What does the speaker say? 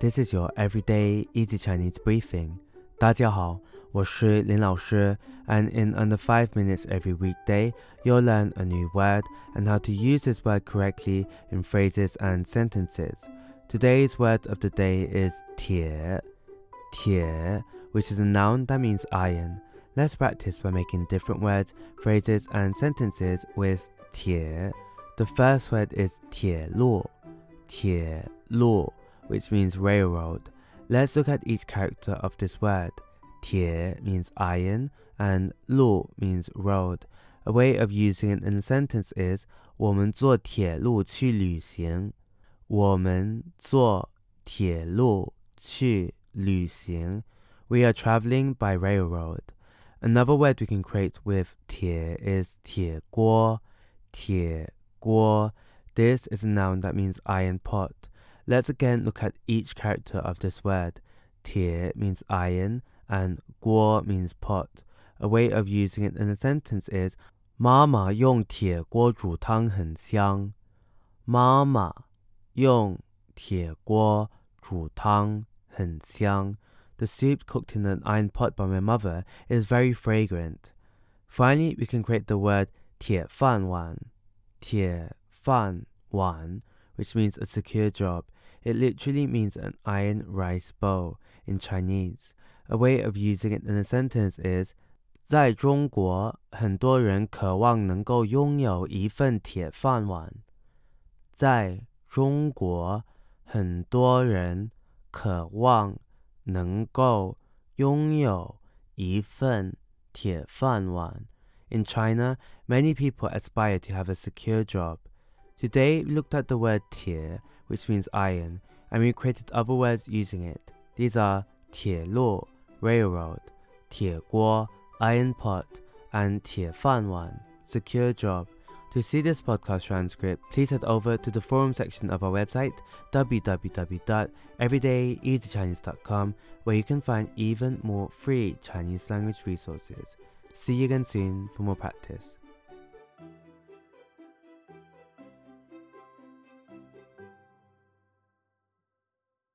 This is your everyday easy Chinese briefing. 大家好，我是林老师, and in under 5 minutes every weekday, you'll learn a new word and how to use this word correctly in phrases and sentences. Today's word of the day is 铁,铁, which is a noun that means iron. Let's practice by making different words, phrases, and sentences with 铁. The first word is 铁路,铁路 which means railroad. Let's look at each character of this word. 铁 means iron and 路 means road. A way of using it in a sentence is 我们坐铁路去旅行。我们坐铁路去旅行。We are traveling by railroad. Another word we can create with 铁 is 铁锅。铁锅. This is a noun that means iron pot. Let's again look at each character of this word. 铁 means iron and 锅 means pot. A way of using it in a sentence is 妈妈用铁锅煮汤很香。妈妈用铁锅煮汤很香。The soup cooked in an iron pot by my mother is very fragrant. Finally, we can create the word 铁饭碗。铁饭碗 which means a secure job. It literally means an iron rice bowl in Chinese. A way of using it in a sentence is 在中国，很多人渴望能够拥有一份铁饭碗。在中国，很多人渴望能够拥有一份铁饭碗。In China, many people aspire to have a secure job. Today, we looked at the word tie, which means iron, and we created other words using it. These are tie, lu, railroad, tie guo, iron pot, and tie fan wan, secure job. To see this podcast transcript, please head over to the forum section of our website, www.everydayeasychinese.com, where you can find even more free Chinese language resources. See you again soon for more practice.